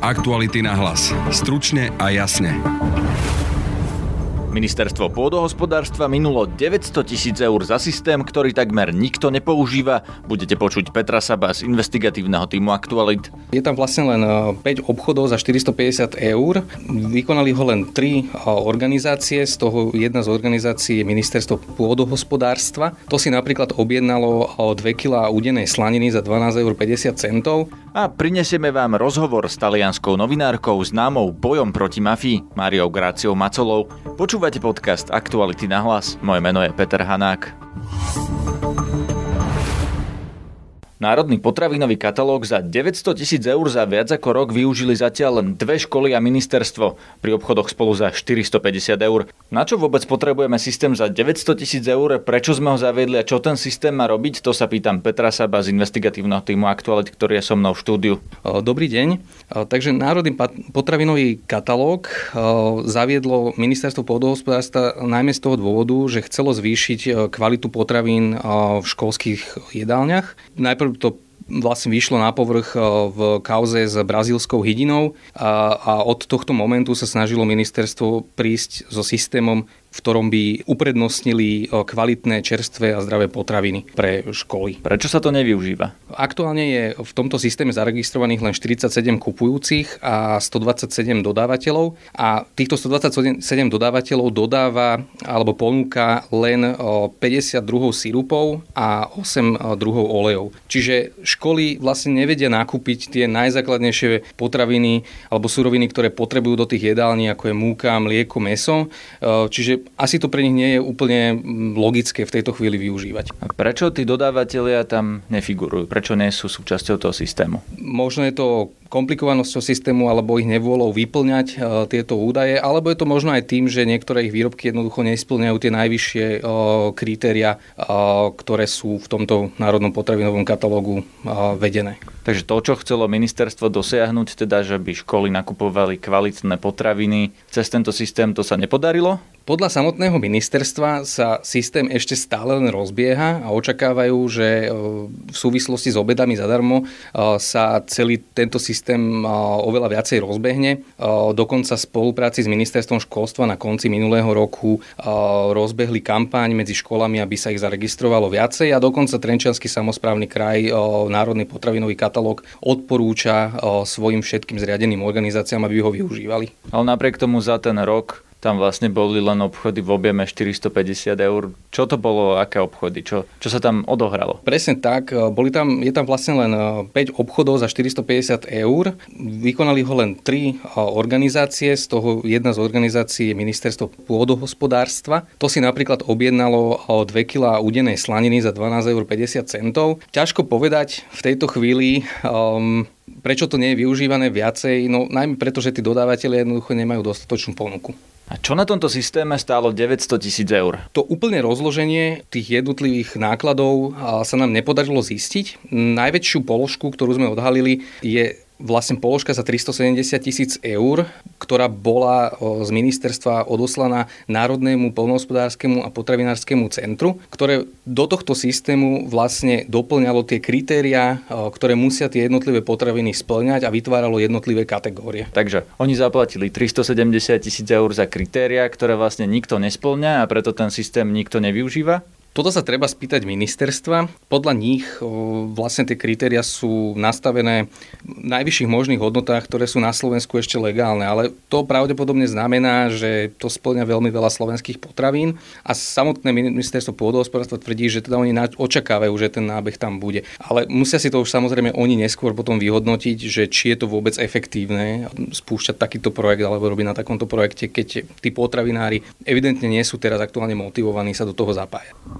Aktuality na hlas. Stručne a jasne. Ministerstvo pôdohospodárstva minulo 900 tisíc eur za systém, ktorý takmer nikto nepoužíva. Budete počuť Petra Saba z investigatívneho týmu Aktualit. Je tam vlastne len 5 e, obchodov za 450 eur. Vykonali ho len 3 e, organizácie, z toho jedna z organizácií je Ministerstvo pôdohospodárstva. To si napríklad objednalo 2 kg údenej slaniny za 12,50 eur a prinesieme vám rozhovor s talianskou novinárkou známou bojom proti mafii, Máriou Gráciou Macolou. Počúvate podcast Aktuality na hlas. Moje meno je Peter Hanák. Národný potravinový katalóg za 900 tisíc eur za viac ako rok využili zatiaľ len dve školy a ministerstvo, pri obchodoch spolu za 450 eur. Na čo vôbec potrebujeme systém za 900 tisíc eur, prečo sme ho zaviedli a čo ten systém má robiť, to sa pýtam Petra Saba z investigatívneho týmu Aktualit, ktorý je so mnou v štúdiu. Dobrý deň. Takže Národný potravinový katalóg zaviedlo ministerstvo pôdohospodárstva najmä z toho dôvodu, že chcelo zvýšiť kvalitu potravín v školských jedálniach. Najprv to vlastne vyšlo na povrch e, v kauze s brazílskou hydinou. A, a od tohto momentu sa snažilo ministerstvo prísť so systémom v ktorom by uprednostnili kvalitné, čerstvé a zdravé potraviny pre školy. Prečo sa to nevyužíva? Aktuálne je v tomto systéme zaregistrovaných len 47 kupujúcich a 127 dodávateľov a týchto 127 dodávateľov dodáva alebo ponúka len 50 druhov sirupov a 8 druhov olejov. Čiže školy vlastne nevedia nakúpiť tie najzákladnejšie potraviny alebo suroviny, ktoré potrebujú do tých jedální, ako je múka, mlieko, meso. Čiže asi to pre nich nie je úplne mm, logické v tejto chvíli využívať. A prečo tí dodávateľia tam nefigurujú? Prečo nie sú súčasťou toho systému? Možno je to komplikovanosťou systému alebo ich nevôľou vyplňať e, tieto údaje, alebo je to možno aj tým, že niektoré ich výrobky jednoducho nesplňajú tie najvyššie e, kritéria, e, ktoré sú v tomto národnom potravinovom katalógu vedené. Takže to, čo chcelo ministerstvo dosiahnuť, teda, že by školy nakupovali kvalitné potraviny cez tento systém, to sa nepodarilo? Podľa samotného ministerstva sa systém ešte stále len rozbieha a očakávajú, že v súvislosti s obedami zadarmo sa celý tento systém systém oveľa viacej rozbehne. Dokonca v spolupráci s ministerstvom školstva na konci minulého roku rozbehli kampaň medzi školami, aby sa ich zaregistrovalo viacej a dokonca Trenčiansky samozprávny kraj Národný potravinový katalóg odporúča svojim všetkým zriadeným organizáciám, aby ho využívali. Ale napriek tomu za ten rok tam vlastne boli len obchody v objeme 450 eur. Čo to bolo, aké obchody, čo, čo sa tam odohralo? Presne tak, e, boli tam, je tam vlastne len 5 e, obchodov za 450 eur. Vykonali ho len 3 e, organizácie, z toho jedna z organizácií je Ministerstvo pôdohospodárstva. To si napríklad objednalo 2 kg údenej slaniny za 12,50 eur. Ťažko povedať v tejto chvíli, um, prečo to nie je využívané viacej, no najmä preto, že tí dodávateľi jednoducho nemajú dostatočnú ponuku. A čo na tomto systéme stálo 900 tisíc eur? To úplné rozloženie tých jednotlivých nákladov sa nám nepodarilo zistiť. Najväčšiu položku, ktorú sme odhalili, je vlastne položka za 370 tisíc eur, ktorá bola z ministerstva odoslaná Národnému polnohospodárskému a potravinárskému centru, ktoré do tohto systému vlastne doplňalo tie kritéria, ktoré musia tie jednotlivé potraviny splňať a vytváralo jednotlivé kategórie. Takže oni zaplatili 370 tisíc eur za kritéria, ktoré vlastne nikto nesplňa a preto ten systém nikto nevyužíva? Toto sa treba spýtať ministerstva. Podľa nich vlastne tie kritéria sú nastavené v najvyšších možných hodnotách, ktoré sú na Slovensku ešte legálne, ale to pravdepodobne znamená, že to splňa veľmi veľa slovenských potravín a samotné ministerstvo pôdohospodárstva tvrdí, že teda oni očakávajú, že ten nábeh tam bude. Ale musia si to už samozrejme oni neskôr potom vyhodnotiť, že či je to vôbec efektívne spúšťať takýto projekt alebo robiť na takomto projekte, keď tí potravinári evidentne nie sú teraz aktuálne motivovaní sa do toho zapájať.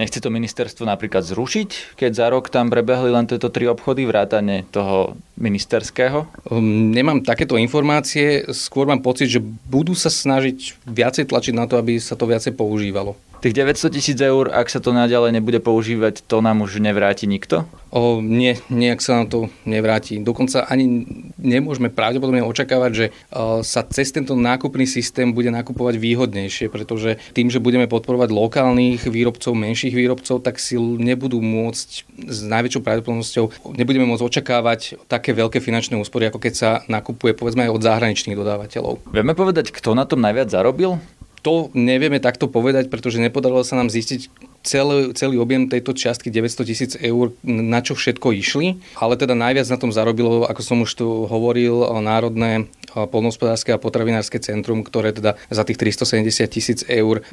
Nechce to ministerstvo napríklad zrušiť, keď za rok tam prebehli len tieto tri obchody, vrátane toho ministerského? Um, nemám takéto informácie, skôr mám pocit, že budú sa snažiť viacej tlačiť na to, aby sa to viacej používalo. Tých 900 tisíc eur, ak sa to naďalej nebude používať, to nám už nevráti nikto? O, nie, nejak sa nám to nevráti. Dokonca ani nemôžeme pravdepodobne očakávať, že o, sa cez tento nákupný systém bude nakupovať výhodnejšie, pretože tým, že budeme podporovať lokálnych výrobcov, menších výrobcov, tak si nebudú môcť s najväčšou pravdepodobnosťou, nebudeme môcť očakávať také veľké finančné úspory, ako keď sa nakupuje povedzme aj od zahraničných dodávateľov. Vieme povedať, kto na tom najviac zarobil? To nevieme takto povedať, pretože nepodarilo sa nám zistiť celý, celý objem tejto čiastky 900 tisíc eur, na čo všetko išli, ale teda najviac na tom zarobilo, ako som už tu hovoril, Národné polnohospodárske a potravinárske centrum, ktoré teda za tých 370 tisíc eur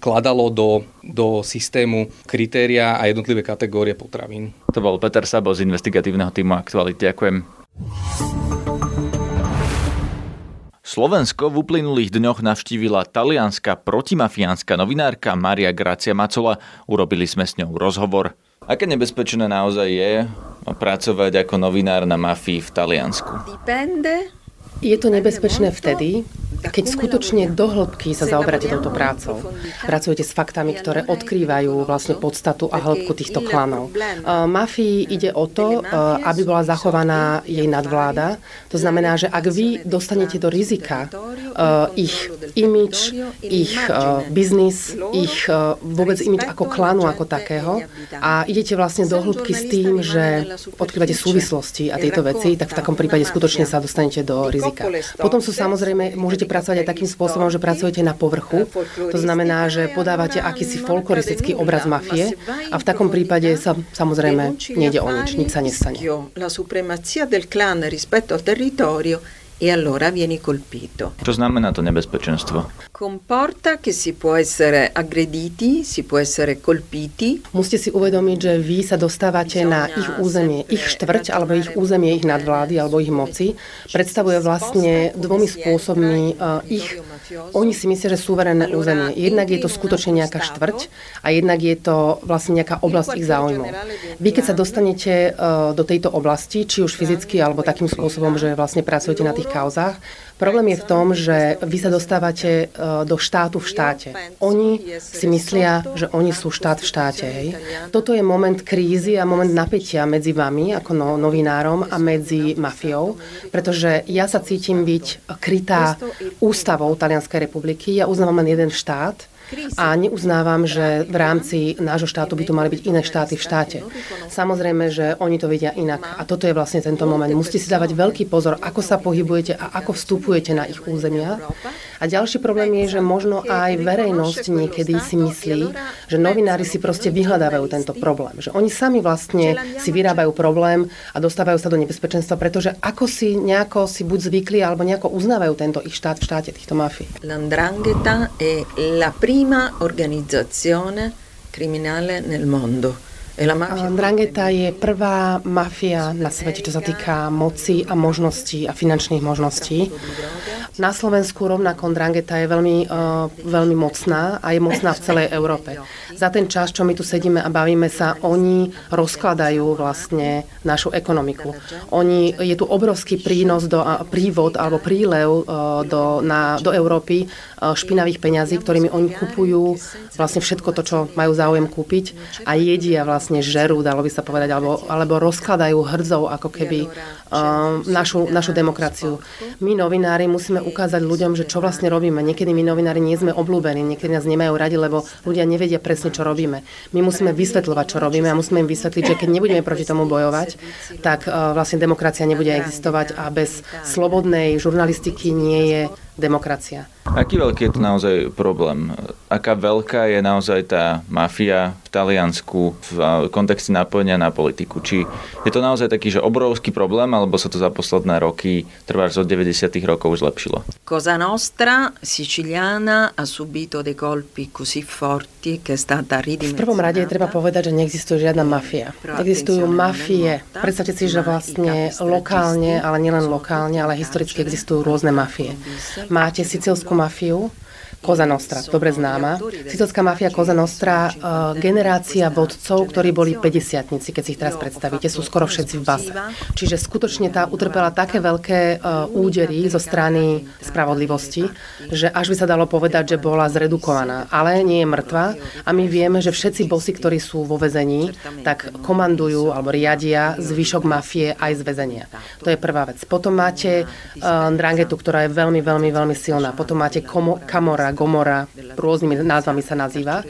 kladalo do, do systému kritéria a jednotlivé kategórie potravín. To bol Peter Sabo z investigatívneho týmu Aktuality. Ďakujem. Slovensko v uplynulých dňoch navštívila talianská protimafiánska novinárka Maria Gracia Macola. Urobili sme s ňou rozhovor. Aké nebezpečné naozaj je pracovať ako novinár na mafii v Taliansku? Je to nebezpečné vtedy, keď skutočne do hĺbky sa zaoberáte touto prácou, pracujete s faktami, ktoré odkrývajú vlastne podstatu a hĺbku týchto klanov. Mafii ide o to, aby bola zachovaná jej nadvláda. To znamená, že ak vy dostanete do rizika ich imič, ich biznis, ich vôbec imič ako klanu ako takého a idete vlastne do hĺbky s tým, že odkrývate súvislosti a tieto veci, tak v takom prípade skutočne sa dostanete do rizika. Potom sú samozrejme, môžete pracovať aj takým spôsobom, že pracujete na povrchu. To znamená, že podávate akýsi folkloristický obraz mafie a v takom prípade sa samozrejme nejde o nič, nič sa nestane. La supremazia del clan rispetto al territorio e allora vieni colpito. Čo znamená to nebezpečenstvo? Comporta che si può essere aggrediti, si può essere colpiti. Musíte si uvedomiť, že vy sa dostávate na ich územie, ich štvrť alebo ich územie, ich nadvlády alebo ich moci. Predstavuje vlastne dvomi spôsobmi uh, ich oni si myslia, že suverénne územie. Jednak je to skutočne nejaká štvrť a jednak je to vlastne nejaká oblasť ich záujmov. Vy keď sa dostanete uh, do tejto oblasti, či už fyzicky alebo takým spôsobom, že vlastne pracujete na tých kauzách. Problém je v tom, že vy sa dostávate e, do štátu v štáte. Oni si myslia, že oni sú štát v štáte. Hej. Toto je moment krízy a moment napätia medzi vami ako no, novinárom a medzi mafiou, pretože ja sa cítim byť krytá ústavou Talianskej republiky. Ja uznávam len jeden štát, a neuznávam, že v rámci nášho štátu by tu mali byť iné štáty v štáte. Samozrejme, že oni to vidia inak. A toto je vlastne tento moment. Musíte si dávať veľký pozor, ako sa pohybujete a ako vstupujete na ich územia. A ďalší problém je, že možno aj verejnosť niekedy si myslí, že novinári si proste vyhľadávajú tento problém. Že oni sami vlastne si vyrábajú problém a dostávajú sa do nebezpečenstva, pretože ako si nejako si buď zvykli alebo nejako uznávajú tento ich štát v štáte týchto mafií. L'andrangheta è la prima organizzazione criminale nel mondo. Drangheta je prvá mafia na svete, čo sa týka moci a možností a finančných možností. Na Slovensku rovnako Drangheta je veľmi, uh, veľmi mocná a je mocná v celej Európe. Za ten čas, čo my tu sedíme a bavíme sa, oni rozkladajú vlastne našu ekonomiku. Oni, je tu obrovský prínos do, prívod alebo prílev uh, do, na, do Európy uh, špinavých peňazí, ktorými oni kupujú vlastne všetko to, čo majú záujem kúpiť a jedia vlastne vlastne žerú, dalo by sa povedať, alebo, alebo rozkladajú hrdzov ako keby našu, našu demokraciu. My novinári musíme ukázať ľuďom, že čo vlastne robíme. Niekedy my novinári nie sme obľúbení, niekedy nás nemajú radi, lebo ľudia nevedia presne, čo robíme. My musíme vysvetľovať, čo robíme a musíme im vysvetliť, že keď nebudeme proti tomu bojovať, tak uh, vlastne demokracia nebude existovať a bez slobodnej žurnalistiky nie je demokracia. Aký veľký je to naozaj problém? Aká veľká je naozaj tá mafia v Taliansku v kontexte napojenia na politiku? Či je to naozaj taký, že obrovský problém, alebo sa to za posledné roky, trvá od 90. rokov, zlepšilo? Cosa Nostra siciliana ha subito dei colpi così forti che è stata ridimensionata. V prvom rade treba povedať, že neexistuje žiadna mafia. Existujú mafie. Predstavte si, že vlastne lokálne, ale nielen lokálne, ale historicky existujú rôzne mafie. Máte sicilskú mafiu, Koza Nostra, dobre známa. Sicilská mafia Koza Nostra, uh, generácia vodcov, ktorí boli 50 keď si ich teraz predstavíte, sú skoro všetci v base. Čiže skutočne tá utrpela také veľké uh, údery zo strany spravodlivosti, že až by sa dalo povedať, že bola zredukovaná. Ale nie je mŕtva a my vieme, že všetci bosy, ktorí sú vo vezení, tak komandujú alebo riadia zvyšok mafie aj z väzenia. To je prvá vec. Potom máte uh, Drangetu, ktorá je veľmi, veľmi, veľmi silná. Potom máte Kamora, Gomora, rôznymi názvami sa nazýva.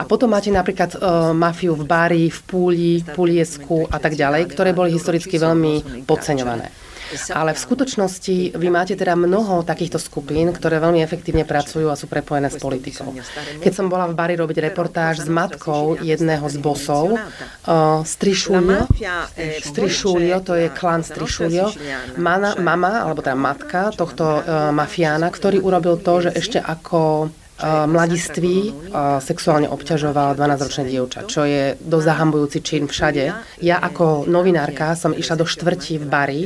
A potom máte napríklad uh, mafiu v Bári, v Púli, v Puliesku a tak ďalej, ktoré boli historicky veľmi podceňované. Ale v skutočnosti vy máte teda mnoho takýchto skupín, ktoré veľmi efektívne pracujú a sú prepojené s politikou. Keď som bola v Bari robiť reportáž s matkou jedného z bosov, uh, Strišulio, Strišulio, to je klan Strišulio, mama, alebo teda matka tohto uh, mafiána, ktorý urobil to, že ešte ako mladiství sexuálne obťažoval 12-ročné dievča, čo je dosť zahambujúci čin všade. Ja ako novinárka som išla do štvrti v bari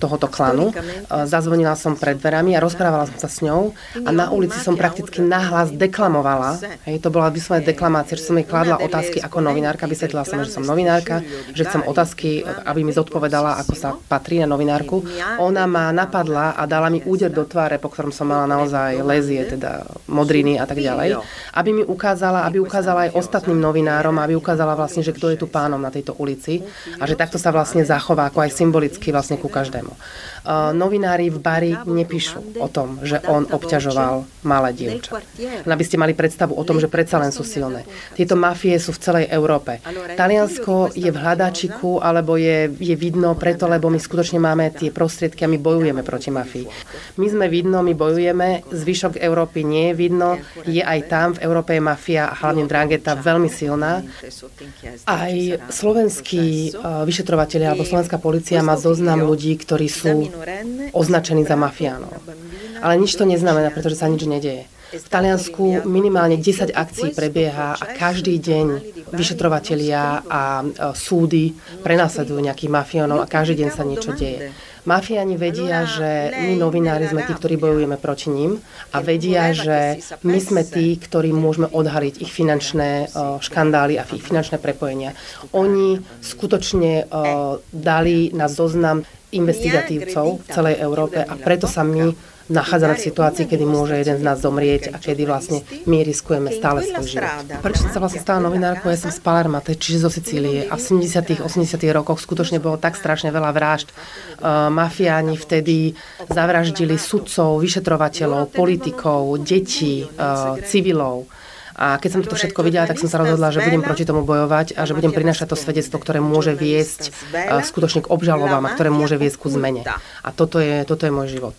tohoto klanu, zazvonila som pred dverami a rozprávala som sa s ňou a na ulici som prakticky nahlas deklamovala. Hej, to bola vyslovene deklamácia, že som jej kladla otázky ako novinárka, vysvetlila som, že som novinárka, že chcem otázky, aby mi zodpovedala, ako sa patrí na novinárku. Ona ma napadla a dala mi úder do tváre, po ktorom som mala naozaj lezie, teda mod modriny a tak ďalej, aby mi ukázala, aby ukázala aj ostatným novinárom, aby ukázala vlastne, že kto je tu pánom na tejto ulici a že takto sa vlastne zachová ako aj symbolicky vlastne ku každému. Uh, novinári v bari nepíšu o tom, že on obťažoval malé dievča. Aby ste mali predstavu o tom, že predsa len sú silné. Tieto mafie sú v celej Európe. Taliansko je v hľadačiku, alebo je, je vidno preto, lebo my skutočne máme tie prostriedky a my bojujeme proti mafii. My sme vidno, my bojujeme, zvyšok Európy nie je vidno, je aj tam, v Európe je mafia hlavne Drangeta veľmi silná. Aj slovenskí vyšetrovateľi alebo slovenská policia má zoznam ľudí, ktorí sú označení za mafiánov. Ale nič to neznamená, pretože sa nič nedeje. V Taliansku minimálne 10 akcií prebieha a každý deň vyšetrovatelia a súdy prenasledujú nejakých mafiónov a každý deň sa niečo deje. Mafiáni vedia, že my novinári sme tí, ktorí bojujeme proti ním a vedia, že my sme tí, ktorí môžeme odhaliť ich finančné škandály a ich finančné prepojenia. Oni skutočne dali na zoznam investigatívcov v celej Európe a preto sa my nachádzame v situácii, kedy môže jeden z nás zomrieť a kedy vlastne my riskujeme stále svoj život. Prečo sa vlastne stala novinárkou? Ja som z Palermate, čiže zo Sicílie a v 70 80 rokoch skutočne bolo tak strašne veľa vražd. Uh, mafiáni vtedy zavraždili sudcov, vyšetrovateľov, politikov, detí, uh, civilov. A keď som toto všetko videla, tak som sa rozhodla, že budem proti tomu bojovať a že budem prinašať to svedectvo, ktoré môže viesť skutočne k obžalobám a ktoré môže viesť ku zmene. A toto je, toto je môj život.